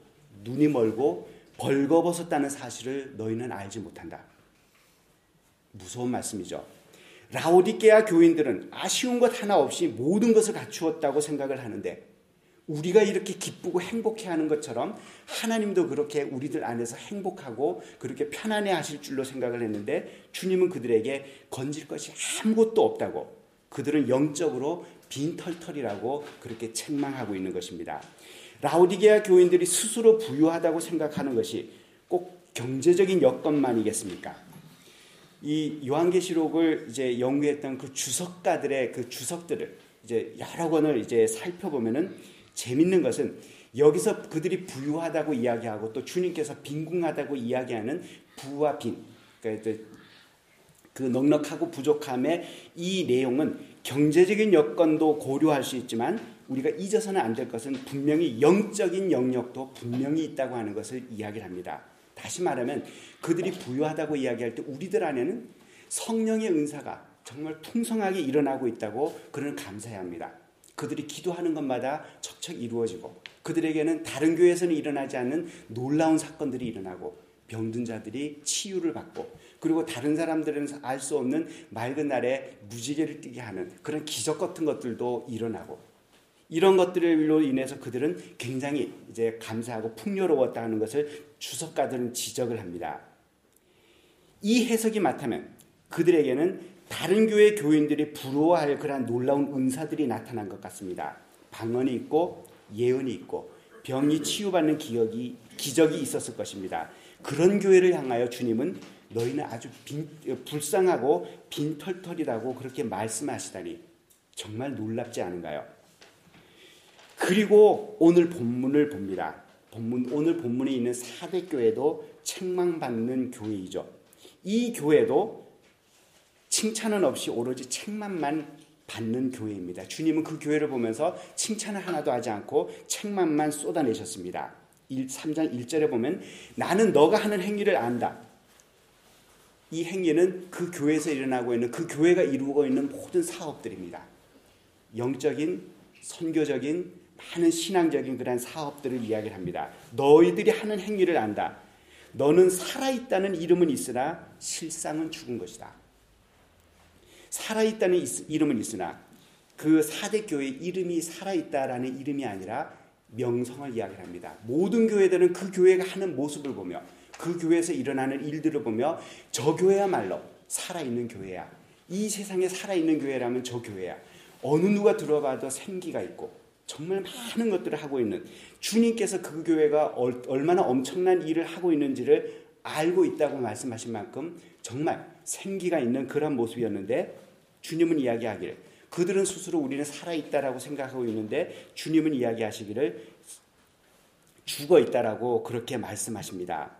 눈이 멀고 벌거벗었다는 사실을 너희는 알지 못한다. 무서운 말씀이죠. 라오디게아 교인들은 아쉬운 것 하나 없이 모든 것을 갖추었다고 생각을 하는데 우리가 이렇게 기쁘고 행복해 하는 것처럼 하나님도 그렇게 우리들 안에서 행복하고 그렇게 편안해 하실 줄로 생각을 했는데 주님은 그들에게 건질 것이 아무것도 없다고 그들은 영적으로 빈털털이라고 그렇게 책망하고 있는 것입니다. 라오디게아 교인들이 스스로 부유하다고 생각하는 것이 꼭 경제적인 여건만이겠습니까? 이 요한계시록을 이제 연구했던 그 주석가들의 그 주석들을 이제 여러 권을 이제 살펴보면은 재밌는 것은 여기서 그들이 부유하다고 이야기하고 또 주님께서 빈궁하다고 이야기하는 부와 빈, 그러니까 그 넉넉하고 부족함의 이 내용은 경제적인 여건도 고려할 수 있지만 우리가 잊어서는 안 될 것은 분명히 영적인 영역도 분명히 있다고 하는 것을 이야기를 합니다. 다시 말하면 그들이 부유하다고 이야기할 때 우리들 안에는 성령의 은사가 정말 풍성하게 일어나고 있다고 그는 감사해야 합니다. 그들이 기도하는 것마다 척척 이루어지고 그들에게는 다른 교회에서는 일어나지 않는 놀라운 사건들이 일어나고 병든 자들이 치유를 받고 그리고 다른 사람들은 알 수 없는 맑은 날에 무지개를 띠게 하는 그런 기적 같은 것들도 일어나고 이런 것들로 인해서 그들은 굉장히 이제 감사하고 풍요로웠다는 것을 주석가들은 지적을 합니다. 이 해석이 맞다면 그들에게는 다른 교회 교인들이 부러워할 그러한 놀라운 은사들이 나타난 것 같습니다. 방언이 있고 예언이 있고 병이 치유받는 기억이 기적이 있었을 것입니다. 그런 교회를 향하여 주님은 너희는 아주 빈, 불쌍하고 빈털털이라고 그렇게 말씀하시다니 정말 놀랍지 않은가요? 그리고 오늘 본문을 봅니다. 본문, 오늘 본문에 있는 사대 교회도 책망받는 교회이죠. 이 교회도 칭찬은 없이 오로지 책망만 받는 교회입니다. 주님은 그 교회를 보면서 칭찬을 하나도 하지 않고 책망만 쏟아내셨습니다. 3장 1절에 보면 나는 너가 하는 행위를 안다. 이 행위는 그 교회에서 일어나고 있는 그 교회가 이루고 있는 모든 사업들입니다. 영적인 선교적인 많은 신앙적인 그런 사업들을 이야기를 합니다. 너희들이 하는 행위를 안다. 너는 살아있다는 이름은 있으나 실상은 죽은 것이다. 살아있다는 이름은 있으나 그 사대 교회 이름이 살아있다라는 이름이 아니라 명성을 이야기를 합니다. 모든 교회들은 그 교회가 하는 모습을 보며 그 교회에서 일어나는 일들을 보며 저 교회야말로 살아있는 교회야. 이 세상에 살아있는 교회라면 저 교회야. 어느 누가 들어봐도 생기가 있고 정말 많은 것들을 하고 있는 주님께서 그 교회가 얼마나 엄청난 일을 하고 있는지를 알고 있다고 말씀하신 만큼 정말 생기가 있는 그런 모습이었는데 주님은 이야기하기를 그들은 스스로 우리는 살아있다라고 생각하고 있는데 주님은 이야기하시기를 죽어 있다라고 그렇게 말씀하십니다.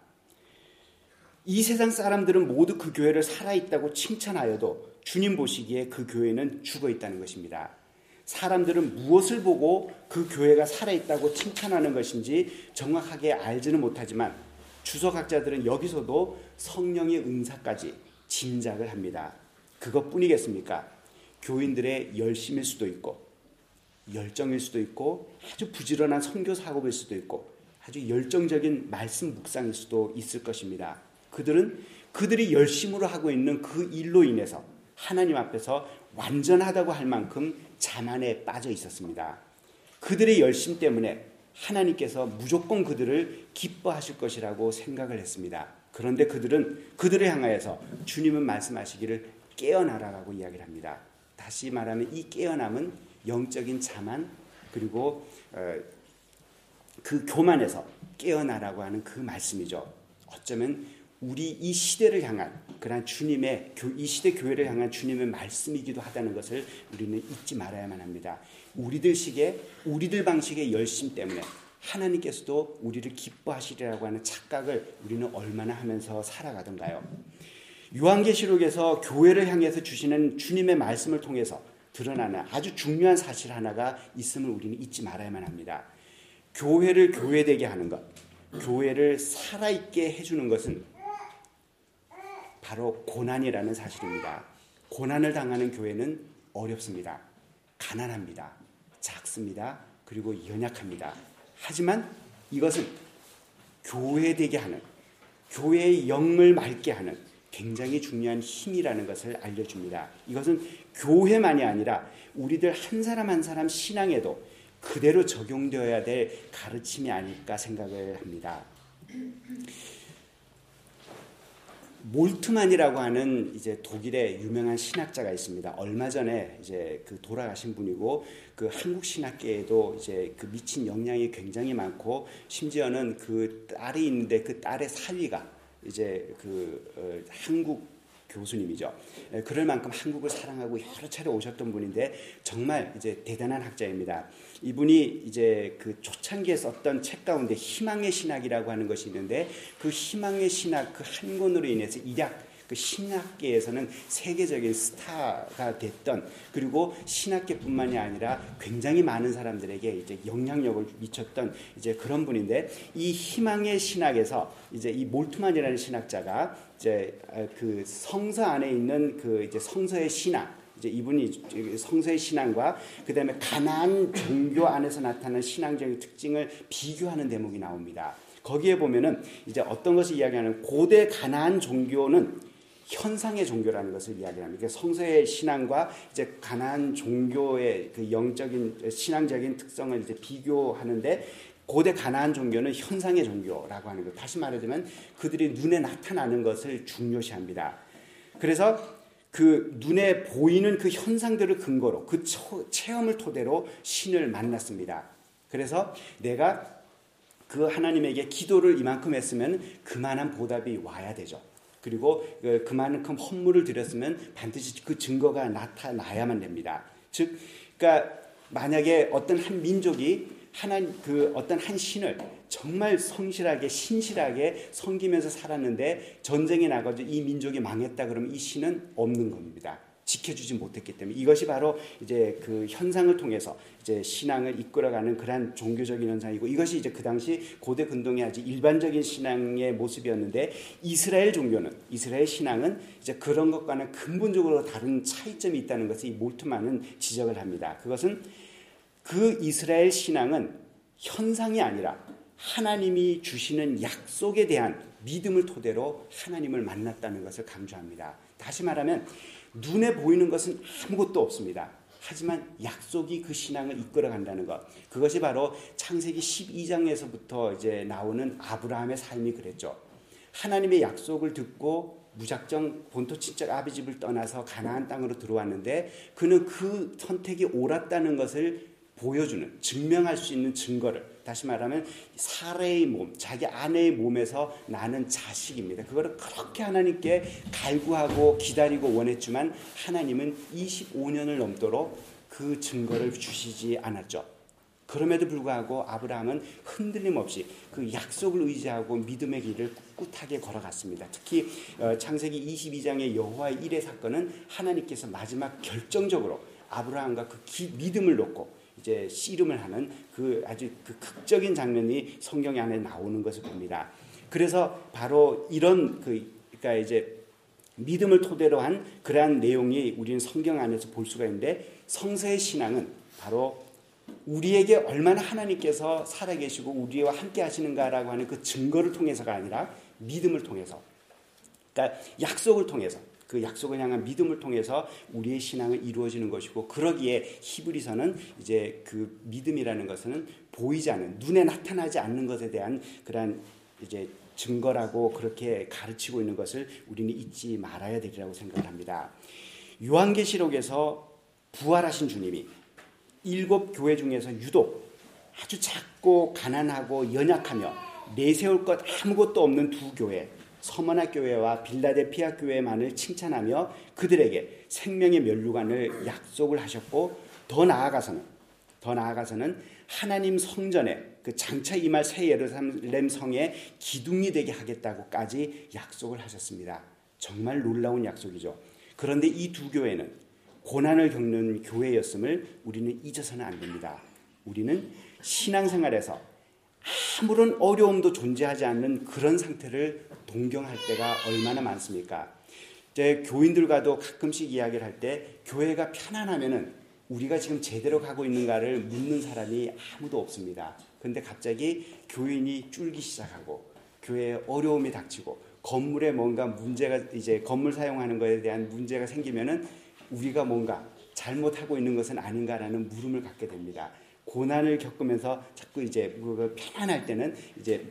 이 세상 사람들은 모두 그 교회를 살아있다고 칭찬하여도 주님 보시기에 그 교회는 죽어 있다는 것입니다. 사람들은 무엇을 보고 그 교회가 살아있다고 칭찬하는 것인지 정확하게 알지는 못하지만 주석학자들은 여기서도 성령의 은사까지 짐작을 합니다. 그것뿐이겠습니까? 교인들의 열심일 수도 있고 열정일 수도 있고 아주 부지런한 선교 사업일 수도 있고 아주 열정적인 말씀 묵상일 수도 있을 것입니다. 그들은 그들이 열심으로 하고 있는 그 일로 인해서 하나님 앞에서 완전하다고 할 만큼 자만에 빠져 있었습니다. 그들의 열심 때문에 하나님께서 무조건 그들을 기뻐하실 것이라고 생각을 했습니다. 그런데 그들은 그들을 향하여서 주님은 말씀하시기를 깨어나라라고 이야기를 합니다. 다시 말하면 이 깨어남은 영적인 자만 그리고 어, 그 교만에서 깨어나라고 하는 그 말씀이죠. 어쩌면 우리 이 시대를 향한 그러한 주님의 이 시대 교회를 향한 주님의 말씀이기도 하다는 것을 우리는 잊지 말아야만 합니다. 우리들 식의 우리들 방식의 열심 때문에 하나님께서도 우리를 기뻐하시리라고 하는 착각을 우리는 얼마나 하면서 살아가던가요? 요한계시록에서 교회를 향해서 주시는 주님의 말씀을 통해서 드러나는 아주 중요한 사실 하나가 있음을 우리는 잊지 말아야만 합니다. 교회를 교회되게 하는 것, 교회를 살아있게 해주는 것은 바로 고난이라는 사실입니다. 고난을 당하는 교회는 어렵습니다. 가난합니다. 작습니다. 그리고 연약합니다. 하지만 이것은 교회되게 하는, 교회의 영을 맑게 하는 굉장히 중요한 힘이라는 것을 알려줍니다. 이것은 교회만이 아니라 우리들 한 사람 한 사람 신앙에도 그대로 적용되어야 될 가르침이 아닐까 생각을 합니다. 몰트만이라고 하는 이제 독일의 유명한 신학자가 있습니다. 얼마 전에 이제 그 돌아가신 분이고 그 한국 신학계에도 이제 그 미친 영향이 굉장히 많고 심지어는 그 딸이 있는데 그 딸의 사위가 이제 그 어, 한국 교수님이죠. 예, 그럴 만큼 한국을 사랑하고 여러 차례 오셨던 분인데 정말 이제 대단한 학자입니다. 이분이 이제 그 초창기에 썼던 책 가운데 희망의 신학이라고 하는 것이 있는데 그 희망의 신학 그 한 권으로 인해서 일약 그 신학계에서는 세계적인 스타가 됐던 그리고 신학계뿐만이 아니라 굉장히 많은 사람들에게 이제 영향력을 미쳤던 이제 그런 분인데 이 희망의 신학에서 이제 이 몰트만이라는 신학자가 이제 그 성서 안에 있는 그 이제 성서의 신학 이제 이분이 성서의 신앙과 그 다음에 가나안 종교 안에서 나타나는 신앙적인 특징을 비교하는 대목이 나옵니다. 거기에 보면은 이제 어떤 것을 이야기하는 고대 가나안 종교는 현상의 종교라는 것을 이야기합니다. 그러니까 성서의 신앙과 이제 가나안 종교의 그 영적인 신앙적인 특성을 이제 비교하는데 고대 가나안 종교는 현상의 종교라고 하는 것. 다시 말하자면 그들이 눈에 나타나는 것을 중요시합니다. 그래서 그 눈에 보이는 그 현상들을 근거로 그 체험을 토대로 신을 만났습니다. 그래서 내가 그 하나님에게 기도를 이만큼 했으면 그만한 보답이 와야 되죠. 그리고 그 그만큼 헌물을 드렸으면 반드시 그 증거가 나타나야만 됩니다. 즉, 그러니까 만약에 어떤 한 민족이 하나 그 어떤 한 신을 정말 성실하게 신실하게 섬기면서 살았는데 전쟁에 나가서 이 민족이 망했다 그러면 이 신은 없는 겁니다. 지켜주지 못했기 때문에 이것이 바로 이제 그 현상을 통해서 이제 신앙을 이끌어가는 그러한 종교적인 현상이고 이것이 이제 그 당시 고대 근동의 아주 일반적인 신앙의 모습이었는데 이스라엘 종교는 이스라엘 신앙은 이제 그런 것과는 근본적으로 다른 차이점이 있다는 것을 이 몰트만은 지적을 합니다. 그것은 그 이스라엘 신앙은 현상이 아니라 하나님이 주시는 약속에 대한 믿음을 토대로 하나님을 만났다는 것을 강조합니다. 다시 말하면 눈에 보이는 것은 아무것도 없습니다. 하지만 약속이 그 신앙을 이끌어 간다는 것. 그것이 바로 창세기 12장에서부터 이제 나오는 아브라함의 삶이 그랬죠. 하나님의 약속을 듣고 무작정 본토 친척 아비 집을 떠나서 가나안 땅으로 들어왔는데 그는 그 선택이 옳았다는 것을 보여주는 증명할 수 있는 증거를 다시 말하면 사례의 몸, 자기 아내의 몸에서 나는 자식입니다. 그거를 그렇게 하나님께 갈구하고 기다리고 원했지만 하나님은 25년을 넘도록 그 증거를 주시지 않았죠. 그럼에도 불구하고 아브라함은 흔들림 없이 그 약속을 의지하고 믿음의 길을 꿋꿋하게 걸어갔습니다. 특히 어, 창세기 22장의 여호와의 일의 사건은 하나님께서 마지막 결정적으로 아브라함과 그 믿음을 놓고 이제 씨름을 하는 그 아주 그 극적인 장면이 성경 안에 나오는 것을 봅니다. 그래서 바로 이런 그 그러니까 이제 믿음을 토대로 한 그러한 내용이 우리는 성경 안에서 볼 수가 있는데 성서의 신앙은 바로 우리에게 얼마나 하나님께서 살아계시고 우리와 함께 하시는가라고 하는 그 증거를 통해서가 아니라 믿음을 통해서 그러니까 약속을 통해서 그 약속을 향한 믿음을 통해서 우리의 신앙은 이루어지는 것이고 그러기에 히브리서는 이제 그 믿음이라는 것은 보이지 않는 눈에 나타나지 않는 것에 대한 그러한 이제 증거라고 그렇게 가르치고 있는 것을 우리는 잊지 말아야 되리라고 생각을 합니다. 요한계시록에서 부활하신 주님이 일곱 교회 중에서 유독 아주 작고 가난하고 연약하며 내세울 것 아무것도 없는 두 교회 서머나 교회와 빌라델피아 교회만을 칭찬하며 그들에게 생명의 면류관을 약속을 하셨고 더 나아가서는 더 나아가서는 하나님 성전에 그 장차 임할 새 예루살렘 성의 기둥이 되게 하겠다고까지 약속을 하셨습니다. 정말 놀라운 약속이죠. 그런데 이 두 교회는 고난을 겪는 교회였음을 우리는 잊어서는 안 됩니다. 우리는 신앙생활에서 아무런 어려움도 존재하지 않는 그런 상태를 동경할 때가 얼마나 많습니까? 이제 교인들과도 가끔씩 이야기를 할 때 교회가 편안하면은 우리가 지금 제대로 가고 있는가를 묻는 사람이 아무도 없습니다. 근데 갑자기 교인이 줄기 시작하고 교회에 어려움이 닥치고 건물에 뭔가 문제가 이제 건물 사용하는 것에 대한 문제가 생기면은 우리가 뭔가 잘못하고 있는 것은 아닌가라는 물음을 갖게 됩니다. 고난을 겪으면서 자꾸 이제 편안할 때는 이제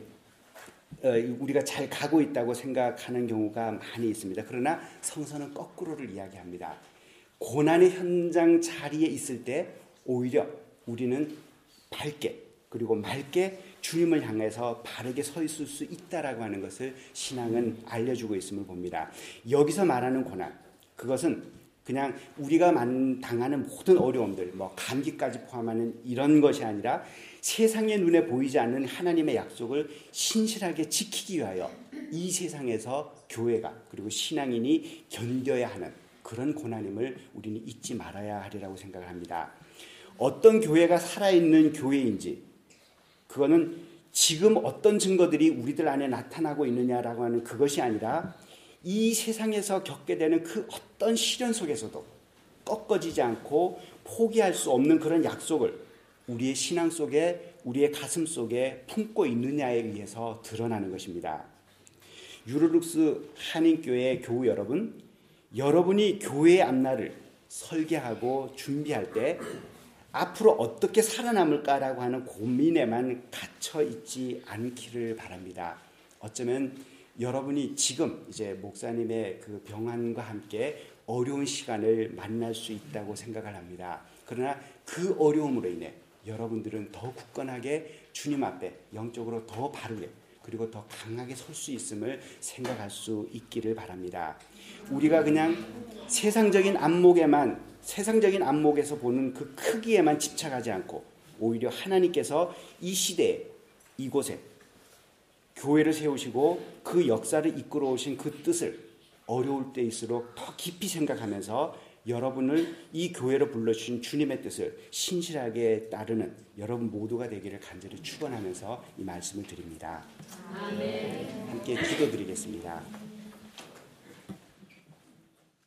어, 우리가 잘 가고 있다고 생각하는 경우가 많이 있습니다. 그러나 성서는 거꾸로를 이야기합니다. 고난의 현장 자리에 있을 때 오히려 우리는 밝게 그리고 맑게 주님을 향해서 바르게 서 있을 수 있다라고 하는 것을 신앙은 알려주고 있음을 봅니다. 여기서 말하는 고난 그것은 그냥 우리가 당하는 모든 어려움들, 뭐 감기까지 포함하는 이런 것이 아니라 세상의 눈에 보이지 않는 하나님의 약속을 신실하게 지키기 위하여 이 세상에서 교회가 그리고 신앙인이 견뎌야 하는 그런 고난임을 우리는 잊지 말아야 하리라고 생각을 합니다. 어떤 교회가 살아있는 교회인지 그거는 지금 어떤 증거들이 우리들 안에 나타나고 있느냐라고 하는 그것이 아니라 이 세상에서 겪게 되는 그 어떤 시련 속에서도 꺾어지지 않고 포기할 수 없는 그런 약속을 우리의 신앙 속에 우리의 가슴 속에 품고 있느냐에 의해서 드러나는 것입니다. 유르룩스 한인교회 교우 여러분, 여러분이 교회의 앞날을 설계하고 준비할 때 앞으로 어떻게 살아남을까라고 하는 고민에만 갇혀 있지 않기를 바랍니다. 어쩌면 여러분이 지금 이제 목사님의 그 병환과 함께 어려운 시간을 만날 수 있다고 생각을 합니다. 그러나 그 어려움으로 인해 여러분들은 더 굳건하게 주님 앞에 영적으로 더 바르게 그리고 더 강하게 설 수 있음을 생각할 수 있기를 바랍니다. 우리가 그냥 세상적인 안목에만 세상적인 안목에서 보는 그 크기에만 집착하지 않고 오히려 하나님께서 이 시대에 이곳에 교회를 세우시고 그 역사를 이끌어 오신 그 뜻을 어려울 때일수록 더 깊이 생각하면서 여러분을 이 교회로 불러주신 주님의 뜻을 신실하게 따르는 여러분 모두가 되기를 간절히 축원하면서 이 말씀을 드립니다. 아멘. 함께 기도드리겠습니다.